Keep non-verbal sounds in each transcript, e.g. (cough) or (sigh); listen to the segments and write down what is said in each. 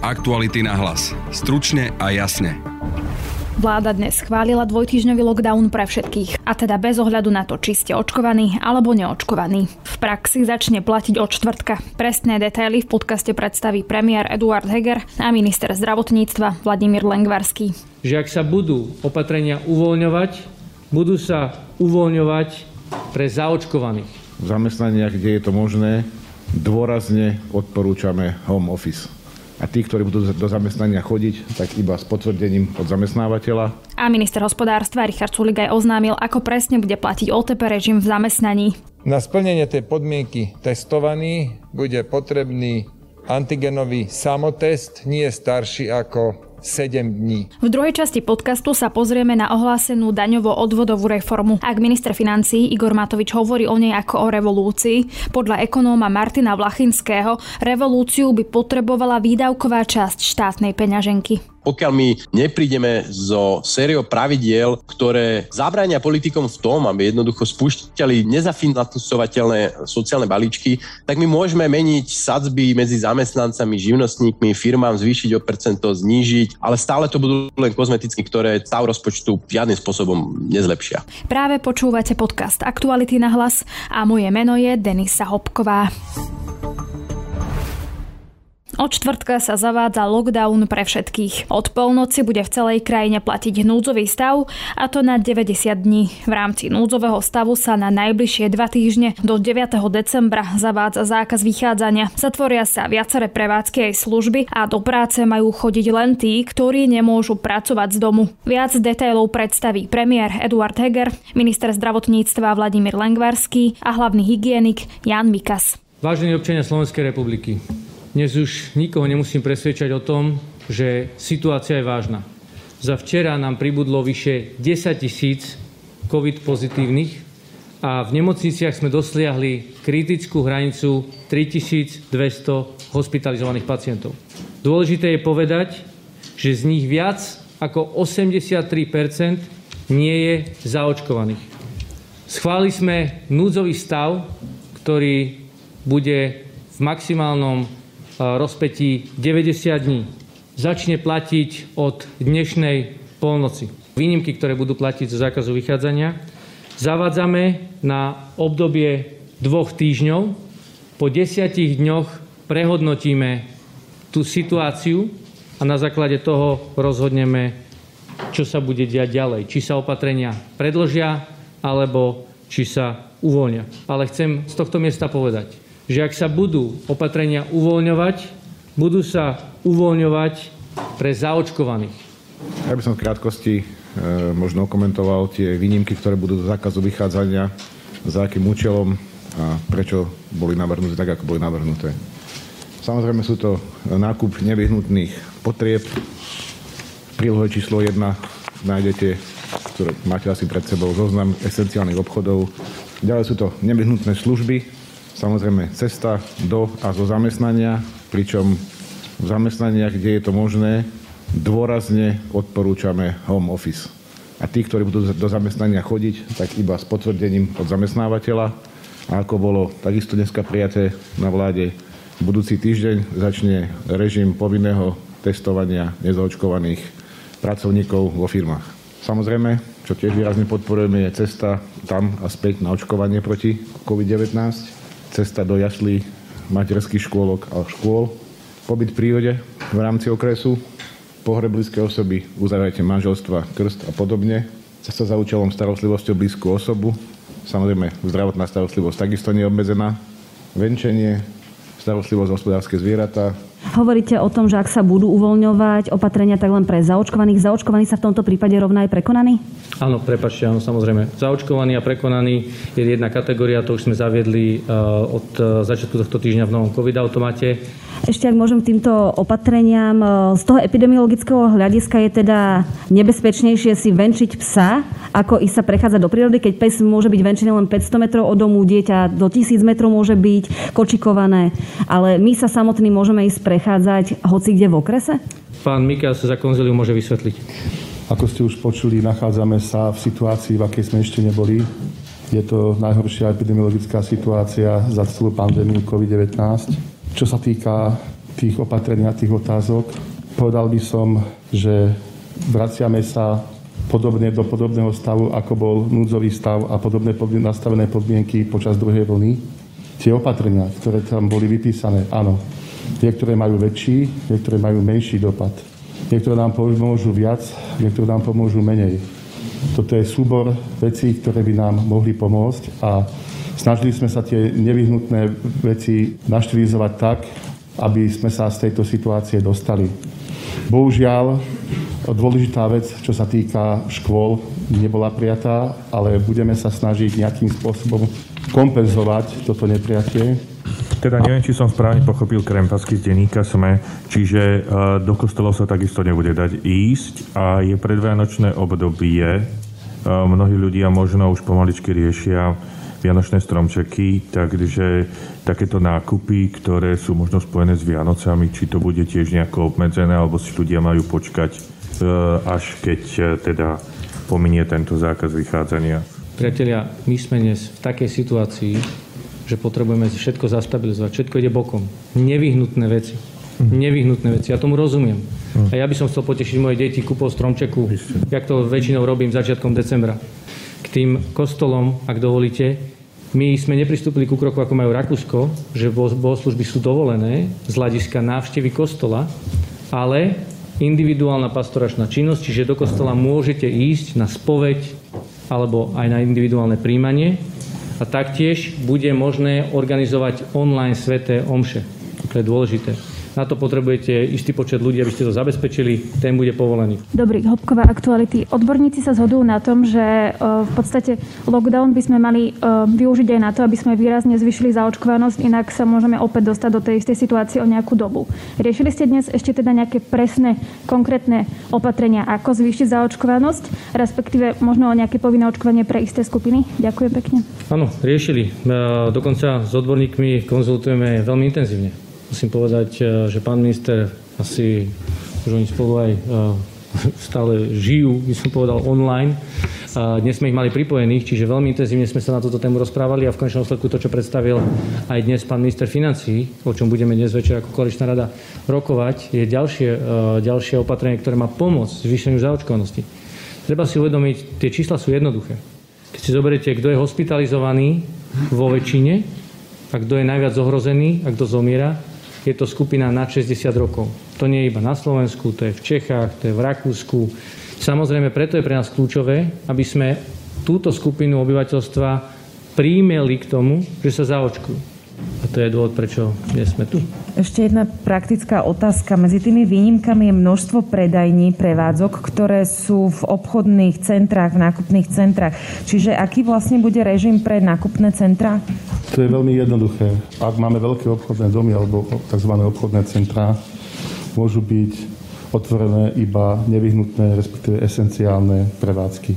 Aktuality na hlas. Stručne a jasne. Vláda dnes schválila dvojtýždňový lockdown pre všetkých, a teda bez ohľadu na to, či ste očkovaní alebo neočkovaní. V praxi začne platiť od čtvrtka. Presné detaily v podcaste predstaví premiér Eduard Heger a minister zdravotníctva Vladimír Lengvarský. Že ak sa budú opatrenia uvoľňovať, budú sa uvoľňovať pre zaočkovaných. V zamestnaniach, kde je to možné, dôrazne odporúčame home office a tí, ktorí budú do zamestnania chodiť, tak iba s potvrdením od zamestnávateľa. A minister hospodárstva Richard Sulik aj oznámil, ako presne bude platiť OTP režim v zamestnaní. Na splnenie tej podmienky testovaný bude potrebný antigenový samotest, nie starší ako 7 dní. V druhej časti podcastu sa pozrieme na ohlásenú daňovo-odvodovú reformu. Ak minister financí Igor Matovič hovorí o nej ako o revolúcii, podľa ekonóma Martina Vlachinského revolúciu by potrebovala výdavková časť štátnej peňaženky pokiaľ my neprídeme zo sériou pravidiel, ktoré zabránia politikom v tom, aby jednoducho spúšťali nezafinancovateľné sociálne balíčky, tak my môžeme meniť sadzby medzi zamestnancami, živnostníkmi, firmám, zvýšiť o percento, znížiť, ale stále to budú len kozmeticky, ktoré stav rozpočtu žiadnym spôsobom nezlepšia. Práve počúvate podcast Aktuality na hlas a moje meno je Denisa Hopková. Od čtvrtka sa zavádza lockdown pre všetkých. Od polnoci bude v celej krajine platiť núdzový stav a to na 90 dní. V rámci núdzového stavu sa na najbližšie dva týždne do 9. decembra zavádza zákaz vychádzania. Zatvoria sa viaceré prevádzky aj služby a do práce majú chodiť len tí, ktorí nemôžu pracovať z domu. Viac detailov predstaví premiér Eduard Heger, minister zdravotníctva Vladimír Lengvarský a hlavný hygienik Jan Mikas. Vážení občania Slovenskej republiky, dnes už nikoho nemusím presvedčať o tom, že situácia je vážna. Za včera nám pribudlo vyše 10 tisíc COVID pozitívnych a v nemocniciach sme dosiahli kritickú hranicu 3200 hospitalizovaných pacientov. Dôležité je povedať, že z nich viac ako 83 nie je zaočkovaných. Schválili sme núdzový stav, ktorý bude v maximálnom rozpetí 90 dní. Začne platiť od dnešnej polnoci. Výnimky, ktoré budú platiť zo zákazu vychádzania, zavádzame na obdobie dvoch týždňov. Po desiatich dňoch prehodnotíme tú situáciu a na základe toho rozhodneme, čo sa bude diať ďalej. Či sa opatrenia predložia, alebo či sa uvoľnia. Ale chcem z tohto miesta povedať, že ak sa budú opatrenia uvoľňovať, budú sa uvoľňovať pre zaočkovaných. Ja by som v krátkosti e, možno komentoval tie výnimky, ktoré budú do zákazu vychádzania, za akým účelom a prečo boli navrhnuté tak, ako boli navrhnuté. Samozrejme sú to nákup nevyhnutných potrieb. V prílohe číslo 1 nájdete, ktoré máte asi pred sebou, zoznam esenciálnych obchodov. Ďalej sú to nevyhnutné služby, Samozrejme cesta do a zo zamestnania, pričom v zamestnaniach, kde je to možné, dôrazne odporúčame home office. A tí, ktorí budú do zamestnania chodiť, tak iba s potvrdením od zamestnávateľa. A ako bolo takisto dneska prijaté na vláde, budúci týždeň začne režim povinného testovania nezaočkovaných pracovníkov vo firmách. Samozrejme, čo tiež výrazne podporujeme, je cesta tam a späť na očkovanie proti COVID-19 cesta do jaslí materských škôlok a škôl, pobyt v prírode v rámci okresu, pohreb blízkej osoby, uzavrajte manželstva, krst a podobne, cesta za účelom starostlivosti o blízku osobu, samozrejme zdravotná starostlivosť takisto neobmedzená, venčenie, starostlivosť hospodárske zvieratá, Hovoríte o tom, že ak sa budú uvoľňovať opatrenia, tak len pre zaočkovaných. Zaočkovaní sa v tomto prípade rovná aj prekonaní? Áno, prepačte, áno, samozrejme. Zaočkovaní a prekonaní je jedna kategória, to už sme zaviedli eh, od eh, začiatku tohto týždňa v novom COVID-automate. Ešte ak môžem k týmto opatreniam, eh, z toho epidemiologického hľadiska je teda nebezpečnejšie si venčiť psa, ako ísť sa prechádzať do prírody, keď pes môže byť venčený len 500 metrov od domu, dieťa do 1000 metrov môže byť kočikované, ale my sa samotní môžeme ísť prechádzať hoci kde v okrese? Pán Mikas za konziliu môže vysvetliť. Ako ste už počuli, nachádzame sa v situácii, v akej sme ešte neboli. Je to najhoršia epidemiologická situácia za celú pandémiu COVID-19. Čo sa týka tých opatrení a tých otázok. Povedal by som, že vraciame sa podobne do podobného stavu, ako bol núdzový stav a podobné nastavené podmienky počas druhej vlny. Tie opatrenia, ktoré tam boli vypísané, áno, niektoré majú väčší, niektoré majú menší dopad. Niektoré nám pomôžu viac, niektoré nám pomôžu menej. Toto je súbor vecí, ktoré by nám mohli pomôcť a snažili sme sa tie nevyhnutné veci naštilizovať tak, aby sme sa z tejto situácie dostali. Bohužiaľ, dôležitá vec, čo sa týka škôl, nebola prijatá, ale budeme sa snažiť nejakým spôsobom kompenzovať toto nepriatie. Teda neviem, či som správne pochopil krempasky z denníka SME, čiže e, do kostolov sa takisto nebude dať ísť a je predvianočné obdobie. E, mnohí ľudia možno už pomaličky riešia vianočné stromčeky, takže takéto nákupy, ktoré sú možno spojené s Vianocami, či to bude tiež nejako obmedzené, alebo si ľudia majú počkať e, až keď teda pominie tento zákaz vychádzania. Priatelia, my sme dnes v takej situácii, že potrebujeme všetko zastabilizovať, všetko ide bokom. Nevyhnutné veci. Mhm. Nevyhnutné veci. Ja tomu rozumiem. Mhm. A ja by som chcel potešiť moje deti kúpou stromčeku, jak to väčšinou robím začiatkom decembra. K tým kostolom, ak dovolíte, my sme nepristúpili ku kroku, ako majú Rakúsko, že bohoslužby sú dovolené z hľadiska návštevy kostola, ale individuálna pastoračná činnosť, čiže do kostola môžete ísť na spoveď alebo aj na individuálne príjmanie a taktiež bude možné organizovať online sveté omše. To je dôležité. Na to potrebujete istý počet ľudí, aby ste to zabezpečili, ten bude povolený. Dobrý, hĺbková aktuality. Odborníci sa zhodujú na tom, že e, v podstate lockdown by sme mali e, využiť aj na to, aby sme výrazne zvyšili zaočkovanosť, inak sa môžeme opäť dostať do tej istej situácie o nejakú dobu. Riešili ste dnes ešte teda nejaké presné, konkrétne opatrenia, ako zvýšiť zaočkovanosť, respektíve možno o nejaké povinné očkovanie pre isté skupiny? Ďakujem pekne. Áno, riešili. E, dokonca s odborníkmi konzultujeme veľmi intenzívne. Musím povedať, e, že pán minister asi, už oni spolu aj e, (laughs) stále žijú, by som povedal, online. Dnes sme ich mali pripojených, čiže veľmi intenzívne sme sa na túto tému rozprávali a v konečnom sledku to, čo predstavil aj dnes pán minister financí, o čom budeme dnes večer ako koaličná rada rokovať, je ďalšie, e, ďalšie opatrenie, ktoré má pomôcť zvýšeniu zaočkovanosti. Treba si uvedomiť, tie čísla sú jednoduché. Keď si zoberiete, kto je hospitalizovaný vo väčšine a kto je najviac ohrozený a kto zomiera, je to skupina nad 60 rokov. To nie je iba na Slovensku, to je v Čechách, to je v Rakúsku. Samozrejme, preto je pre nás kľúčové, aby sme túto skupinu obyvateľstva príjmeli k tomu, že sa zaočkujú. A to je dôvod, prečo dnes sme tu. Ešte jedna praktická otázka. Medzi tými výnimkami je množstvo predajní, prevádzok, ktoré sú v obchodných centrách, v nákupných centrách. Čiže aký vlastne bude režim pre nákupné centra? To je veľmi jednoduché. Ak máme veľké obchodné domy alebo tzv. obchodné centrá, môžu byť otvorené iba nevyhnutné, respektíve esenciálne prevádzky.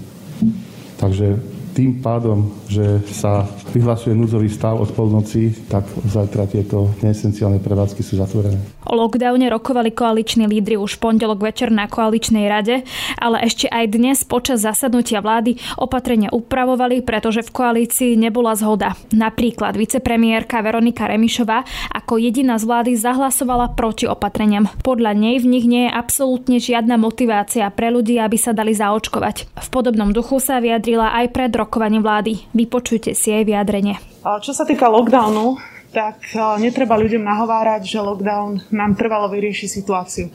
Takže tým pádom, že sa vyhlasuje núdzový stav od polnoci, tak zajtra tieto neesenciálne prevádzky sú zatvorené. O lockdowne rokovali koaliční lídry už pondelok večer na koaličnej rade, ale ešte aj dnes počas zasadnutia vlády opatrenia upravovali, pretože v koalícii nebola zhoda. Napríklad vicepremiérka Veronika Remišová ako jediná z vlády zahlasovala proti opatreniam. Podľa nej v nich nie je absolútne žiadna motivácia pre ľudí, aby sa dali zaočkovať. V podobnom duchu sa vyjadrila aj pred rokovaním vlády. Vypočujte si jej vyjadrenie. Čo sa týka lockdownu, tak netreba ľuďom nahovárať, že lockdown nám trvalo vyrieši situáciu.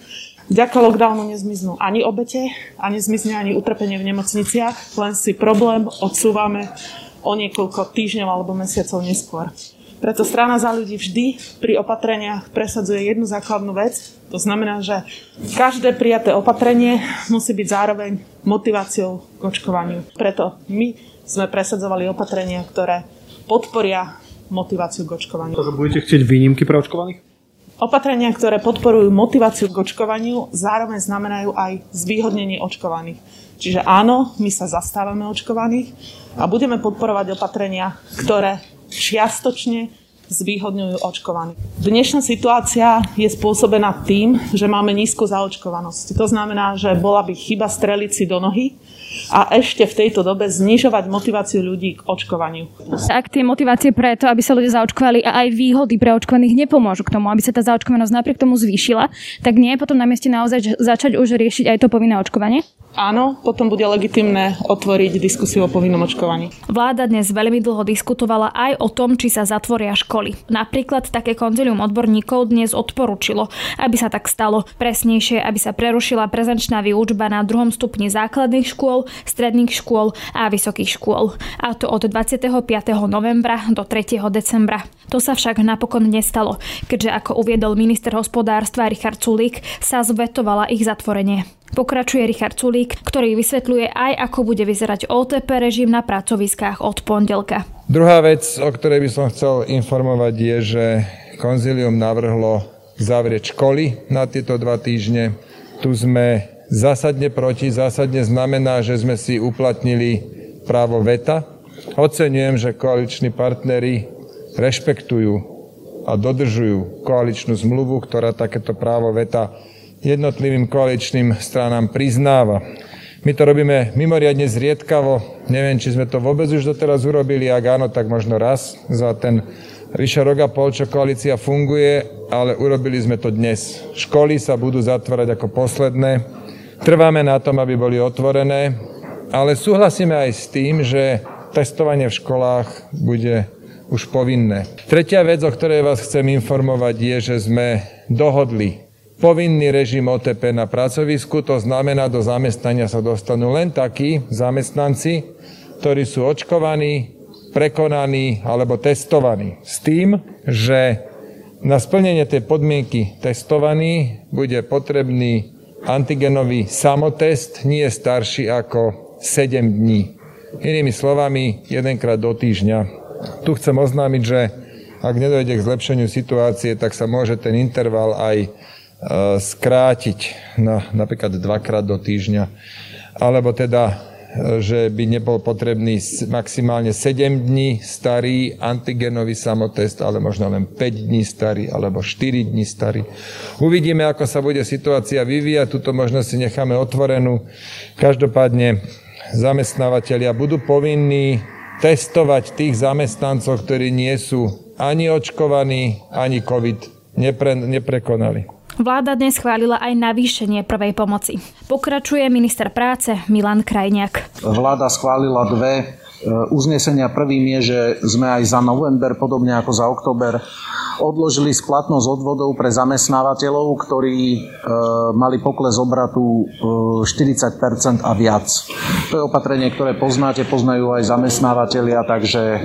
Vďaka lockdownu nezmiznú ani obete a nezmizne ani utrpenie v nemocniciach, len si problém odsúvame o niekoľko týždňov alebo mesiacov neskôr. Preto strana za ľudí vždy pri opatreniach presadzuje jednu základnú vec. To znamená, že každé prijaté opatrenie musí byť zároveň motiváciou k očkovaniu. Preto my sme presadzovali opatrenia, ktoré podporia motiváciu k očkovaniu. Takže budete chcieť výnimky pre očkovaných? Opatrenia, ktoré podporujú motiváciu k očkovaniu, zároveň znamenajú aj zvýhodnenie očkovaných. Čiže áno, my sa zastávame očkovaných a budeme podporovať opatrenia, ktoré čiastočne zvýhodňujú očkovaných. Dnešná situácia je spôsobená tým, že máme nízku zaočkovanosť. To znamená, že bola by chyba streliť si do nohy a ešte v tejto dobe znižovať motiváciu ľudí k očkovaniu. Ak tie motivácie preto, aby sa ľudia zaočkovali a aj výhody pre očkovaných nepomôžu k tomu, aby sa tá zaočkovanosť napriek tomu zvýšila, tak nie je potom na mieste naozaj začať už riešiť aj to povinné očkovanie? Áno, potom bude legitimné otvoriť diskusiu o povinnom očkovaní. Vláda dnes veľmi dlho diskutovala aj o tom, či sa zatvoria školy. Napríklad také konzilium odborníkov dnes odporúčilo, aby sa tak stalo. Presnejšie, aby sa prerušila prezenčná výučba na druhom stupni základných škôl, stredných škôl a vysokých škôl. A to od 25. novembra do 3. decembra. To sa však napokon nestalo, keďže ako uviedol minister hospodárstva Richard Sulík, sa zvetovala ich zatvorenie. Pokračuje Richard Sulík, ktorý vysvetľuje aj, ako bude vyzerať OTP režim na pracoviskách od pondelka. Druhá vec, o ktorej by som chcel informovať, je, že konzilium navrhlo zavrieť školy na tieto dva týždne. Tu sme zásadne proti. Zásadne znamená, že sme si uplatnili právo veta. Oceňujem, že koaliční partnery rešpektujú a dodržujú koaličnú zmluvu, ktorá takéto právo veta jednotlivým koaličným stranám priznáva. My to robíme mimoriadne zriedkavo. Neviem, či sme to vôbec už doteraz urobili. Ak áno, tak možno raz za ten vyše rok a pol, čo koalícia funguje, ale urobili sme to dnes. Školy sa budú zatvárať ako posledné. Trváme na tom, aby boli otvorené, ale súhlasíme aj s tým, že testovanie v školách bude už povinné. Tretia vec, o ktorej vás chcem informovať, je, že sme dohodli povinný režim OTP na pracovisku, to znamená, do zamestnania sa dostanú len takí zamestnanci, ktorí sú očkovaní, prekonaní alebo testovaní. S tým, že na splnenie tej podmienky testovaní bude potrebný antigenový samotest, nie starší ako 7 dní. Inými slovami, jedenkrát do týždňa. Tu chcem oznámiť, že ak nedojde k zlepšeniu situácie, tak sa môže ten interval aj skrátiť na napríklad dvakrát do týždňa, alebo teda, eh, že by nebol potrebný maximálne 7 dní starý antigenový samotest, ale možno len 5 dní starý, alebo 4 dní starý. Uvidíme, ako sa bude situácia vyvíjať, túto možnosť si necháme otvorenú. Každopádne zamestnávateľia budú povinní testovať tých zamestnancov, ktorí nie sú ani očkovaní, ani COVID nepre, neprekonali. Vláda dnes schválila aj navýšenie prvej pomoci. Pokračuje minister práce Milan Krajniak. Vláda schválila dve e, uznesenia. Prvým je, že sme aj za november, podobne ako za október, odložili splatnosť odvodov pre zamestnávateľov, ktorí e, mali pokles obratu e, 40% a viac. To je opatrenie, ktoré poznáte, poznajú aj zamestnávateľia, takže e,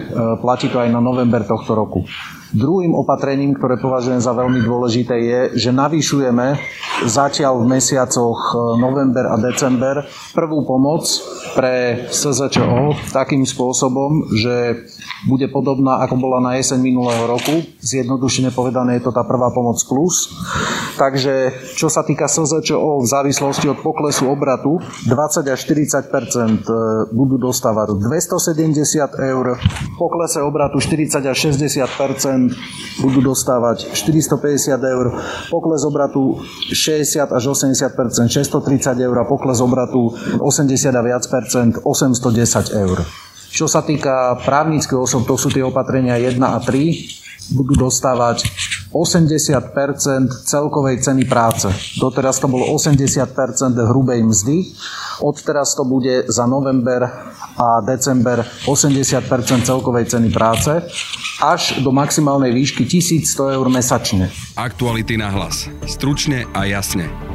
platí to aj na november tohto roku. Druhým opatrením, ktoré považujem za veľmi dôležité, je, že navýšujeme zatiaľ v mesiacoch e, november a december prvú pomoc pre SZČO takým spôsobom, že bude podobná, ako bola na jeseň minulého roku. Zjednodušene povedané je to tá prvá pomoc plus. Takže čo sa týka SZČO v závislosti od poklesu obratu, 20 až 40 e, budú dostávať 270 eur, poklese obratu 40 až 60% budú dostávať 450 eur, pokles obratu 60 až 80 630 eur a pokles obratu 80 a viac percent 810 eur. Čo sa týka právnických osob, to sú tie opatrenia 1 a 3, budú dostávať 80 celkovej ceny práce. Doteraz to bolo 80 hrubej mzdy, odteraz to bude za november a december 80 celkovej ceny práce až do maximálnej výšky 1100 eur mesačne. Aktuality na hlas. Stručne a jasne.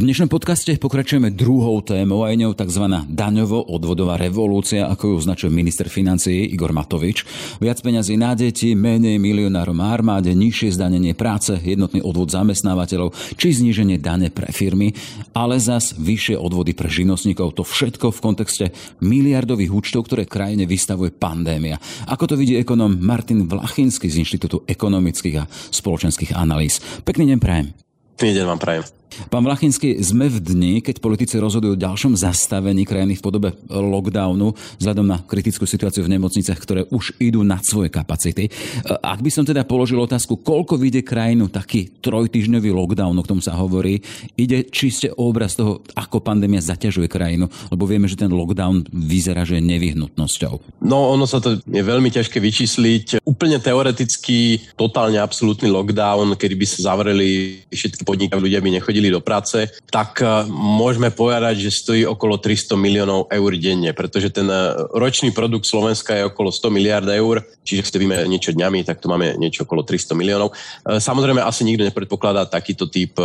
V dnešnom podcaste pokračujeme druhou témou a je ňou tzv. daňovo-odvodová revolúcia, ako ju označuje minister financií Igor Matovič. Viac peňazí na deti, menej milionárom armáde, nižšie zdanenie práce, jednotný odvod zamestnávateľov či zníženie dane pre firmy, ale zas vyššie odvody pre živnostníkov. To všetko v kontexte miliardových účtov, ktoré krajine vystavuje pandémia. Ako to vidí ekonom Martin Vlachinský z Inštitútu ekonomických a spoločenských analýz. Pekný deň prajem. Pekný deň vám prajem. Pán Vlachinský, sme v dni, keď politici rozhodujú o ďalšom zastavení krajiny v podobe lockdownu vzhľadom na kritickú situáciu v nemocniciach, ktoré už idú nad svoje kapacity. Ak by som teda položil otázku, koľko vyjde krajinu taký trojtyžňový lockdown, o tom sa hovorí, ide čiste obraz toho, ako pandémia zaťažuje krajinu, lebo vieme, že ten lockdown vyzerá, že je nevyhnutnosťou. No, ono sa to je veľmi ťažké vyčísliť. Úplne teoreticky, totálne absolútny lockdown, kedy by sa zavreli všetky podniky, ľudia by nechodili do práce, tak e, môžeme povedať, že stojí okolo 300 miliónov eur denne, pretože ten e, ročný produkt Slovenska je okolo 100 miliard eur, čiže keď víme niečo dňami, tak tu máme niečo okolo 300 miliónov. E, samozrejme, asi nikto nepredpokladá takýto typ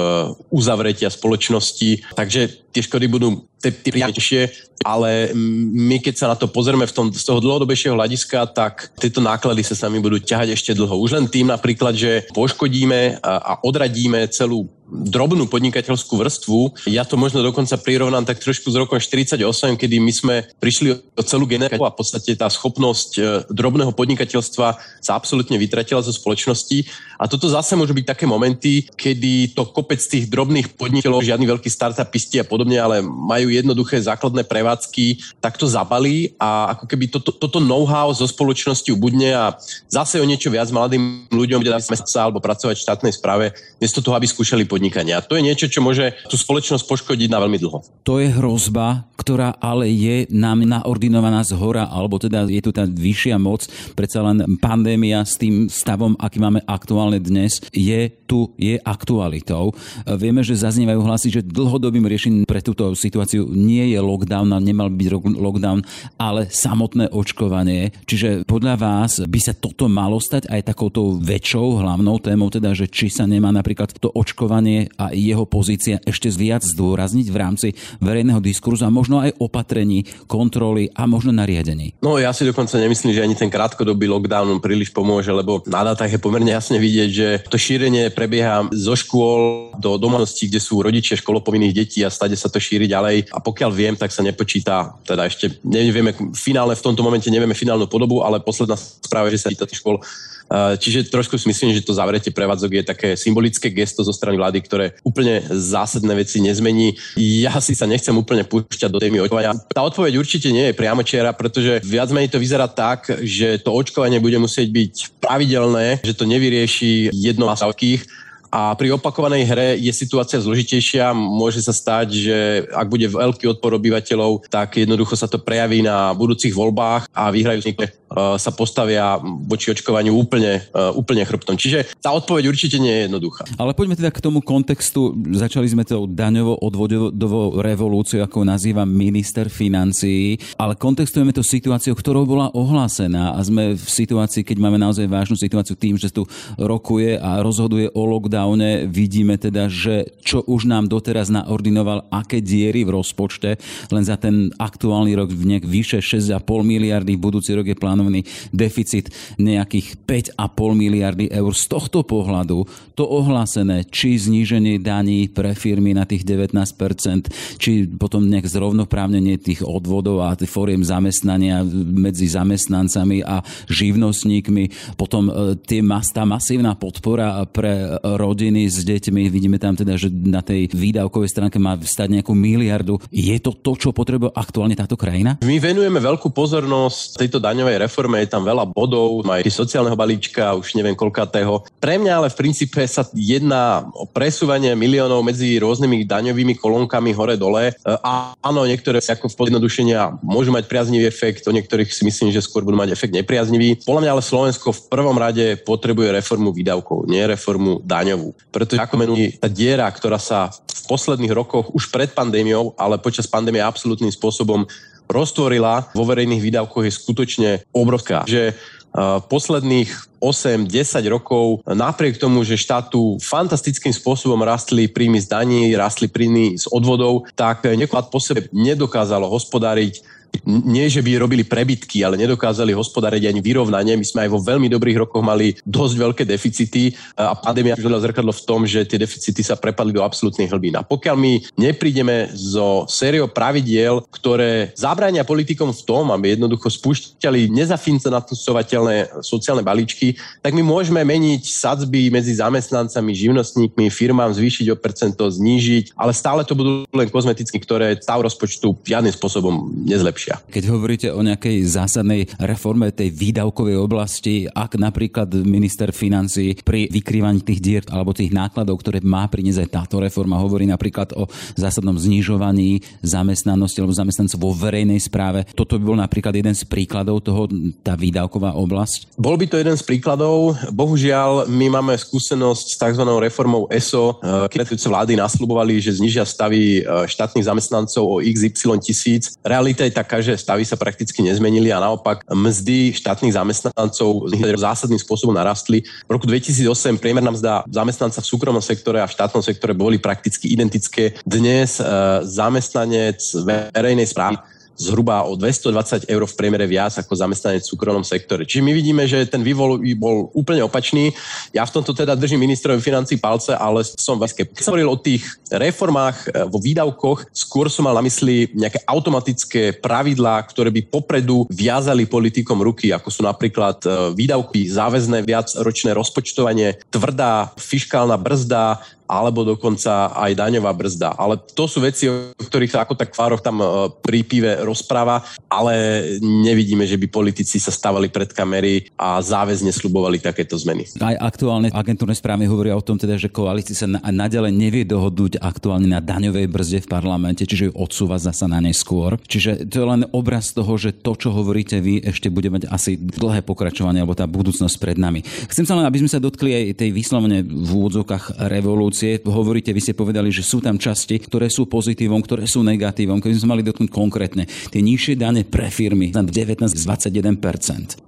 uzavretia spoločnosti, takže tie škody budú tie ale my keď sa na to pozrieme v tom, z toho dlhodobejšieho hľadiska, tak tieto náklady sa sami budú ťahať ešte dlho. Už len tým napríklad, že poškodíme a, a odradíme celú drobnú podnikateľskú vrstvu. Ja to možno dokonca prirovnám tak trošku z rokom 48, kedy my sme prišli o celú generáciu a v podstate tá schopnosť e, drobného podnikateľstva sa absolútne vytratila zo spoločnosti. A toto zase môžu byť také momenty, kedy to kopec tých drobných podnikateľov, žiadny veľký startupisti a podobne, ale majú jednoduché základné prevádzky, tak to zabalí a ako keby toto, toto know-how zo spoločnosti ubudne a zase o niečo viac mladým ľuďom bude dať sa alebo pracovať v štátnej správe, miesto toho, aby skúšali podnikania. To je niečo, čo môže tú spoločnosť poškodiť na veľmi dlho. To je hrozba, ktorá ale je nám naordinovaná z hora, alebo teda je tu tá vyššia moc, predsa len pandémia s tým stavom, aký máme aktuálne dnes, je tu, je aktualitou. Vieme, že zaznievajú hlasy, že dlhodobým riešením pre túto situáciu nie je lockdown a nemal byť lockdown, ale samotné očkovanie. Čiže podľa vás by sa toto malo stať aj takouto väčšou hlavnou témou, teda, že či sa nemá napríklad to očkovanie vzdelávanie a jeho pozícia ešte viac zdôrazniť v rámci verejného diskurzu a možno aj opatrení, kontroly a možno nariadení? No ja si dokonca nemyslím, že ani ten krátkodobý lockdown príliš pomôže, lebo na dátach je pomerne jasne vidieť, že to šírenie prebieha zo škôl do domácností, kde sú rodičia školopovinných detí a stade sa to šíri ďalej. A pokiaľ viem, tak sa nepočíta, teda ešte nevieme finálne, v tomto momente nevieme finálnu podobu, ale posledná správa, že sa týka škôl Čiže trošku si myslím, že to zavretie prevádzok je také symbolické gesto zo strany vlády, ktoré úplne zásadné veci nezmení. Ja si sa nechcem úplne púšťať do témy očkovania. Tá odpoveď určite nie je priamočiara, pretože viac menej to vyzerá tak, že to očkovanie bude musieť byť pravidelné, že to nevyrieši jedno a pri opakovanej hre je situácia zložitejšia. Môže sa stať, že ak bude veľký odpor obyvateľov, tak jednoducho sa to prejaví na budúcich voľbách a vyhrajú E, sa postavia voči očkovaniu úplne, e, úplne chrbtom. Čiže tá odpoveď určite nie je jednoduchá. Ale poďme teda k tomu kontextu. Začali sme tou daňovo odvodovou revolúciou, ako nazýva minister financií, ale kontextujeme to situáciou, ktorou bola ohlásená a sme v situácii, keď máme naozaj vážnu situáciu tým, že tu rokuje a rozhoduje o lockdowne. Vidíme teda, že čo už nám doteraz naordinoval, aké diery v rozpočte, len za ten aktuálny rok v nejak vyše 6,5 miliardy, budúci rok je plán plánovaný deficit nejakých 5,5 miliardy eur. Z tohto pohľadu to ohlásené, či zníženie daní pre firmy na tých 19%, či potom nejak zrovnoprávnenie tých odvodov a fóriem zamestnania medzi zamestnancami a živnostníkmi, potom e, tie, tá masívna podpora pre rodiny s deťmi, vidíme tam teda, že na tej výdavkovej stránke má stať nejakú miliardu. Je to to, čo potrebuje aktuálne táto krajina? My venujeme veľkú pozornosť tejto daňovej reforme je tam veľa bodov, aj sociálneho balíčka, už neviem koľkatého. Pre mňa ale v princípe sa jedná o presúvanie miliónov medzi rôznymi daňovými kolonkami hore-dole. A áno, niektoré ako v podjednodušenia môžu mať priaznivý efekt, o niektorých si myslím, že skôr budú mať efekt nepriaznivý. Podľa mňa ale Slovensko v prvom rade potrebuje reformu výdavkov, nie reformu daňovú. Pretože ako menuje tá diera, ktorá sa v posledných rokoch už pred pandémiou, ale počas pandémie absolútnym spôsobom roztvorila vo verejných výdavkoch je skutočne obrovská. Že posledných 8-10 rokov, napriek tomu, že štátu fantastickým spôsobom rastli príjmy z daní, rastli príjmy z odvodov, tak neklad po sebe nedokázalo hospodáriť nie, že by robili prebytky, ale nedokázali hospodariť ani vyrovnanie. My sme aj vo veľmi dobrých rokoch mali dosť veľké deficity a pandémia už zrkadlo v tom, že tie deficity sa prepadli do absolútnych hlbín. A pokiaľ my neprídeme so sériou pravidiel, ktoré zabránia politikom v tom, aby jednoducho spúšťali nezafinancovateľné sociálne balíčky, tak my môžeme meniť sadzby medzi zamestnancami, živnostníkmi, firmám, zvýšiť o percento, znížiť, ale stále to budú len kozmeticky, ktoré stav rozpočtu žiadnym spôsobom nezlepšia. Keď hovoríte o nejakej zásadnej reforme tej výdavkovej oblasti, ak napríklad minister financí pri vykrývaní tých dier alebo tých nákladov, ktoré má priniesť aj táto reforma, hovorí napríklad o zásadnom znižovaní zamestnanosti alebo zamestnancov vo verejnej správe. Toto by bol napríklad jeden z príkladov toho, tá výdavková oblasť? Bol by to jeden z príkladov. Bohužiaľ, my máme skúsenosť s tzv. reformou ESO, eh, keď vlády nasľubovali, že znižia stavy eh, štátnych zamestnancov o XY tisíc. Realita je taká, že stavy sa prakticky nezmenili a naopak mzdy štátnych zamestnancov zásadným spôsobom narastli. V roku 2008 priemerná mzda zamestnanca v súkromnom sektore a v štátnom sektore boli prakticky identické. Dnes e, zamestnanec verejnej správy zhruba o 220 eur v priemere viac ako zamestnanec v súkromnom sektore. Čiže my vidíme, že ten vývol bol úplne opačný. Ja v tomto teda držím ministrovi financí palce, ale som skeptický. Keď hovoril o tých reformách e, vo výdavkoch, skôr som mal na mysli nejaké automatické pravidlá, ktoré by popredu viazali politikom ruky, ako sú napríklad e, výdavky, záväzné viacročné rozpočtovanie, tvrdá fiskálna brzda, alebo dokonca aj daňová brzda. Ale to sú veci, o ktorých sa ako tak Fároch tam e, pri pive rozpráva, ale nevidíme, že by politici sa stávali pred kamery a záväzne slubovali takéto zmeny. Aj aktuálne agentúrne správy hovoria o tom, teda, že koalícia sa naďalej nevie dohodnúť aktuálne na daňovej brzde v parlamente, čiže ju odsúva zasa na neskôr. Čiže to je len obraz toho, že to, čo hovoríte vy, ešte bude mať asi dlhé pokračovanie, alebo tá budúcnosť pred nami. Chcem sa len, aby sme sa dotkli aj tej vyslovene v úvodzovkách revolúcie revolúcie. Hovoríte, vy ste povedali, že sú tam časti, ktoré sú pozitívom, ktoré sú negatívom. Keby sme mali dotknúť konkrétne, tie nižšie dane pre firmy na 19 z 21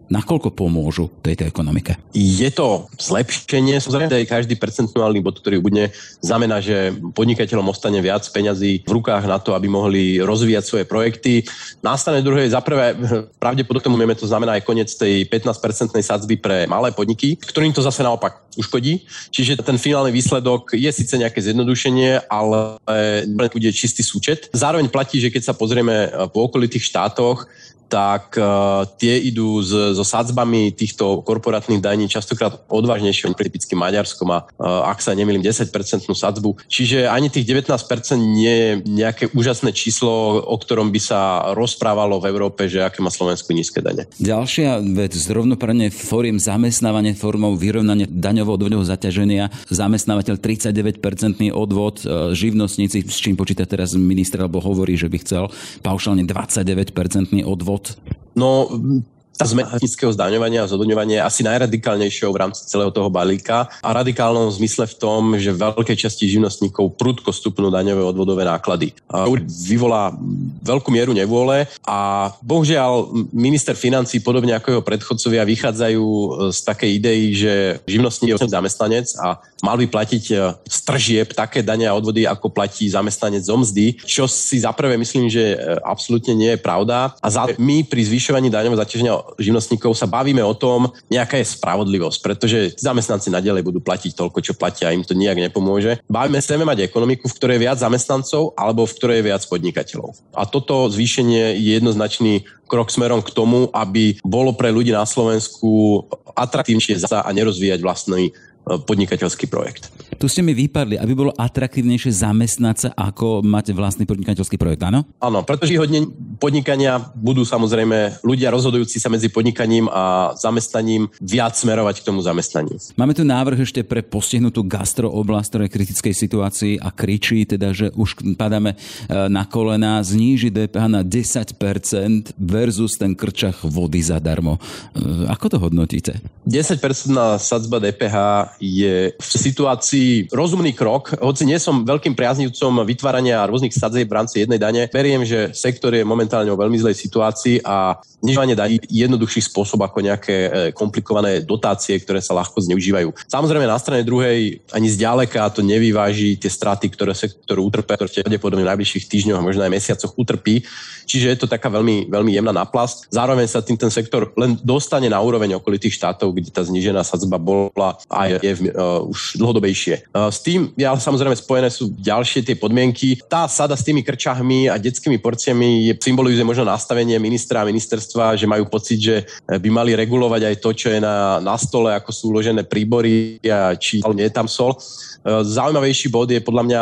nakoľko pomôžu tejto ekonomike? Je to zlepšenie, samozrejme, každý percentuálny bod, ktorý bude, znamená, že podnikateľom ostane viac peňazí v rukách na to, aby mohli rozvíjať svoje projekty. Na strane druhej, za prvé, pravdepodobne to znamená aj koniec tej 15-percentnej sadzby pre malé podniky, ktorým to zase naopak uškodí. Čiže ten finálny výsledok je síce nejaké zjednodušenie, ale bude čistý súčet. Zároveň platí, že keď sa pozrieme po okolitých štátoch, tak uh, tie idú s, so sadzbami týchto korporátnych daní častokrát odvážnejšie, typicky Maďarskom a uh, ak sa nemýlim 10% sadzbu. Čiže ani tých 19% nie je nejaké úžasné číslo, o ktorom by sa rozprávalo v Európe, že aké má Slovensku nízke dane. Ďalšia vec, zrovnoprávne fóriem zamestnávanie formou vyrovnania daňovo odvodného zaťaženia, zamestnávateľ 39% odvod, e, živnostníci, s čím počíta teraz minister, alebo hovorí, že by chcel paušálne 29% odvod od? No, tá zmena nízkeho zdaňovania a zodňovania je asi najradikálnejšou v rámci celého toho balíka a radikálnom zmysle v tom, že veľké časti živnostníkov prudko stupnú daňové odvodové náklady. A vyvolá veľkú mieru nevôle a bohužiaľ minister financí, podobne ako jeho predchodcovia, vychádzajú z takej idei, že živnostník je zamestnanec a mal by platiť e, z tržieb také dane a odvody, ako platí zamestnanec zo mzdy, čo si zaprvé myslím, že e, absolútne nie je pravda. A za my pri zvyšovaní daňového zaťaženia živnostníkov sa bavíme o tom, nejaká je spravodlivosť, pretože zamestnanci nadalej budú platiť toľko, čo platia, im to nijak nepomôže. Bavíme sa, mať ekonomiku, v ktorej je viac zamestnancov alebo v ktorej je viac podnikateľov. A toto zvýšenie je jednoznačný krok smerom k tomu, aby bolo pre ľudí na Slovensku atraktívnejšie za a nerozvíjať vlastný podnikateľský projekt. Tu ste mi vypadli, aby bolo atraktívnejšie zamestnať sa, ako mať vlastný podnikateľský projekt, áno? Áno, pretože hodne podnikania budú samozrejme ľudia rozhodujúci sa medzi podnikaním a zamestnaním viac smerovať k tomu zamestnaniu. Máme tu návrh ešte pre postihnutú gastrooblast, ktorá je v kritickej situácii a kričí teda, že už padáme e, na kolena, zníži DPH na 10% versus ten krčach vody zadarmo. E, ako to hodnotíte? 10% sadzba DPH je v situácii, rozumný krok. Hoci nie som veľkým priaznivcom vytvárania rôznych sadzieb v rámci jednej dane, veriem, že sektor je momentálne vo veľmi zlej situácii a znižovanie daní jednoduchší spôsob ako nejaké e, komplikované dotácie, ktoré sa ľahko zneužívajú. Samozrejme na strane druhej ani zďaleka to nevyváži tie straty, ktoré sektor utrpí, ktoré pravdepodobne v najbližších týždňoch možno aj mesiacoch utrpí. Čiže je to taká veľmi, veľmi jemná naplast. Zároveň sa tým ten sektor len dostane na úroveň okolitých štátov, kde tá znížená sadzba bola a je uh, už dlhodobejšie. Uh, s tým, ja samozrejme spojené sú ďalšie tie podmienky. Tá sada s tými krčahmi a detskými porciami je, symbolizuje možno nastavenie ministra a ministerstva, že majú pocit, že by mali regulovať aj to, čo je na, na stole, ako sú uložené príbory a či nie je tam sol. E, zaujímavejší bod je podľa mňa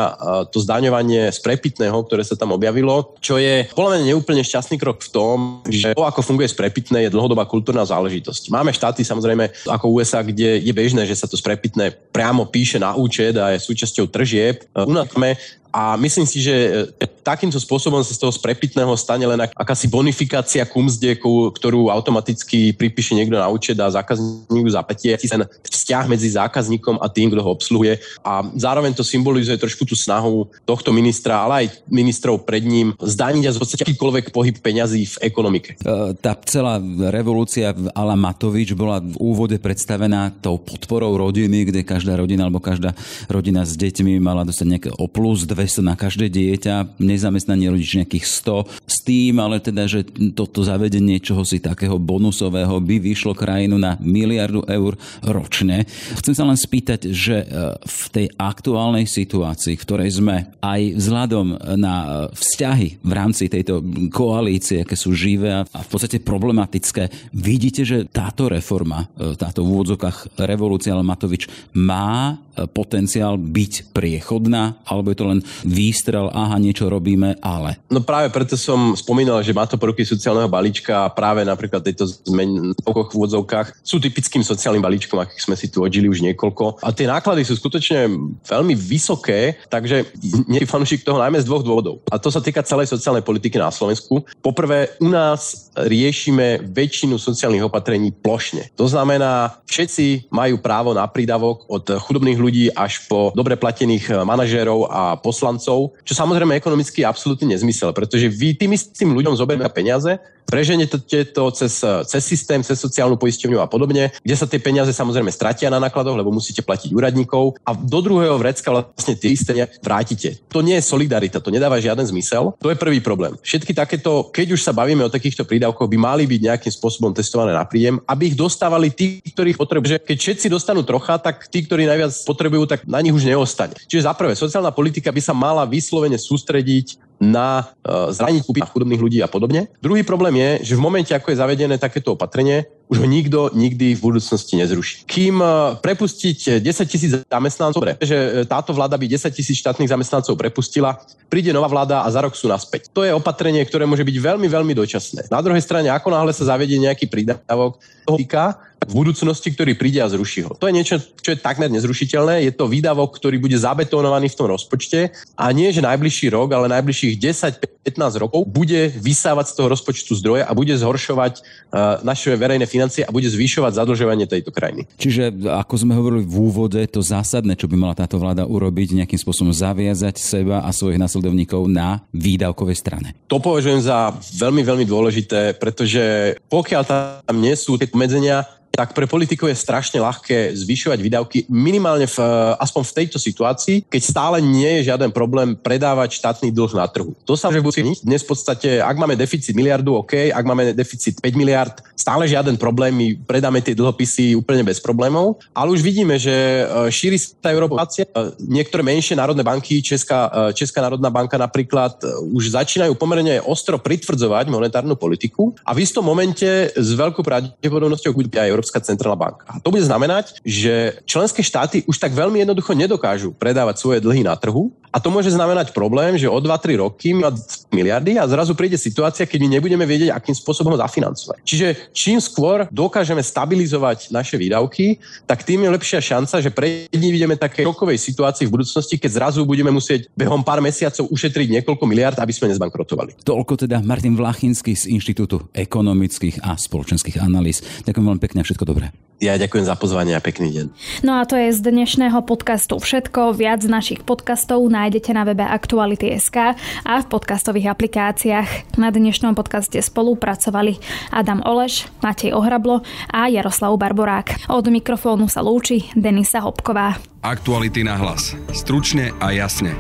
to zdaňovanie z prepitného, ktoré sa tam objavilo, čo je podľa mňa neúplne šťastný krok v tom, že to, ako funguje sprepitné, je dlhodobá kultúrna záležitosť. Máme štáty samozrejme ako USA, kde je bežné, že sa to sprepitné priamo píše na účet a je súčasťou tržieb. U nás máme a myslím si, že e, takýmto spôsobom sa z toho sprepitného stane len akási bonifikácia kumzde, ktorú automaticky pripíše niekto na účet a zákazník zapetie. Ten vzťah medzi zákazníkom a tým, kto ho obsluhuje. A zároveň to symbolizuje trošku tú snahu tohto ministra, ale aj ministrov pred ním zdaniť a podstate akýkoľvek pohyb peňazí v ekonomike. E, tá celá revolúcia Ala Matovič bola v úvode predstavená tou podporou rodiny, kde každá rodina alebo každá rodina s deťmi mala dostať nejaké o plus 200 na každé dieťa, nezamestnaní rodič nejakých 100, s tým ale teda, že toto zavedenie čohosi takého bonusového by vyšlo krajinu na miliardu eur ročne. Chcem sa len spýtať, že e, v tej aktuálnej situácii, v ktorej sme aj vzhľadom na vzťahy v rámci tejto koalície, aké sú živé a v podstate problematické, vidíte, že táto reforma, e, táto v úvodzokách revolúcia Matovič má e, potenciál byť priechodná, alebo je to len výstrel, aha, niečo robíme, ale. No práve preto som spomínal, že má to prvky sociálneho balíčka a práve napríklad tejto zmen v úvodzovkách sú typickým sociálnym balíčkom, akých sme si tu odžili už niekoľko. A tie náklady sú skutočne veľmi vysoké, takže nie fanúšik toho najmä z dvoch dôvodov. A to sa týka celej sociálnej politiky na Slovensku. Poprvé, u nás riešime väčšinu sociálnych opatrení plošne. To znamená, všetci majú právo na prídavok od chudobných ľudí až po dobre platených manažérov a poslancov poslancov, čo samozrejme ekonomicky je absolútny nezmysel, pretože vy tým istým ľuďom zoberiete peniaze, preženete to cez, cez systém, cez sociálnu poisťovňu a podobne, kde sa tie peniaze samozrejme stratia na nákladoch, lebo musíte platiť úradníkov a do druhého vrecka vlastne tie isté vrátite. To nie je solidarita, to nedáva žiaden zmysel. To je prvý problém. Všetky takéto, keď už sa bavíme o takýchto prídavkoch, by mali byť nejakým spôsobom testované na príjem, aby ich dostávali tí, ktorých potrebujú. Keď všetci dostanú trocha, tak tí, ktorí najviac potrebujú, tak na nich už neostane. Čiže za prvé, sociálna politika by sa mala vyslovene sústrediť na uh, zraniť chudobných ľudí a podobne. Druhý problém je, že v momente, ako je zavedené takéto opatrenie, už ho nikto nikdy v budúcnosti nezruší. Kým uh, prepustiť 10 tisíc zamestnancov, že e, táto vláda by 10 tisíc štátnych zamestnancov prepustila, príde nová vláda a za rok sú naspäť. To je opatrenie, ktoré môže byť veľmi, veľmi dočasné. Na druhej strane, ako náhle sa zavedie nejaký prídavok, toho týka, v budúcnosti, ktorý príde a zruší ho. To je niečo, čo je takmer nezrušiteľné. Je to výdavok, ktorý bude zabetonovaný v tom rozpočte a nie, že najbližší rok, ale najbližších 10-15 rokov bude vysávať z toho rozpočtu zdroje a bude zhoršovať uh, naše verejné financie a bude zvyšovať zadlžovanie tejto krajiny. Čiže, ako sme hovorili v úvode, to zásadné, čo by mala táto vláda urobiť, nejakým spôsobom zaviazať seba a svojich nasledovníkov na výdavkovej strane. To považujem za veľmi, veľmi dôležité, pretože pokiaľ tam nie sú tie obmedzenia, tak pre politikov je strašne ľahké zvyšovať výdavky minimálne v, aspoň v tejto situácii, keď stále nie je žiaden problém predávať štátny dlh na trhu. To sa buď dnes v podstate, ak máme deficit miliardu, OK, ak máme deficit 5 miliard, stále žiaden problém, my predáme tie dlhopisy úplne bez problémov, ale už vidíme, že e, šíri sa Európácia. E, niektoré menšie národné banky, Česká, Česká národná banka napríklad, už začínajú pomerne ostro pritvrdzovať monetárnu politiku a v istom momente s veľkou pravdepodobnosťou bude aj Európska centrálna banka. A to bude znamenať, že členské štáty už tak veľmi jednoducho nedokážu predávať svoje dlhy na trhu a to môže znamenať problém, že o 2-3 roky má miliardy a zrazu príde situácia, keď my nebudeme vedieť, akým spôsobom ho zafinancovať. Čiže čím skôr dokážeme stabilizovať naše výdavky, tak tým je lepšia šanca, že pred ním vidíme také rokovej situácii v budúcnosti, keď zrazu budeme musieť behom pár mesiacov ušetriť niekoľko miliard, aby sme nezbankrotovali. Toľko teda Martin Vlachinský z Inštitútu ekonomických a spoločenských analýz. Ďakujem veľmi pekne všetko dobré. Ja ďakujem za pozvanie a pekný deň. No a to je z dnešného podcastu všetko. Viac našich podcastov nájdete na webe Aktuality.sk a v podcastových aplikáciách. Na dnešnom podcaste spolupracovali Adam Oleš, Matej Ohrablo a Jaroslav Barborák. Od mikrofónu sa lúči Denisa Hopková. Aktuality na hlas. Stručne a jasne.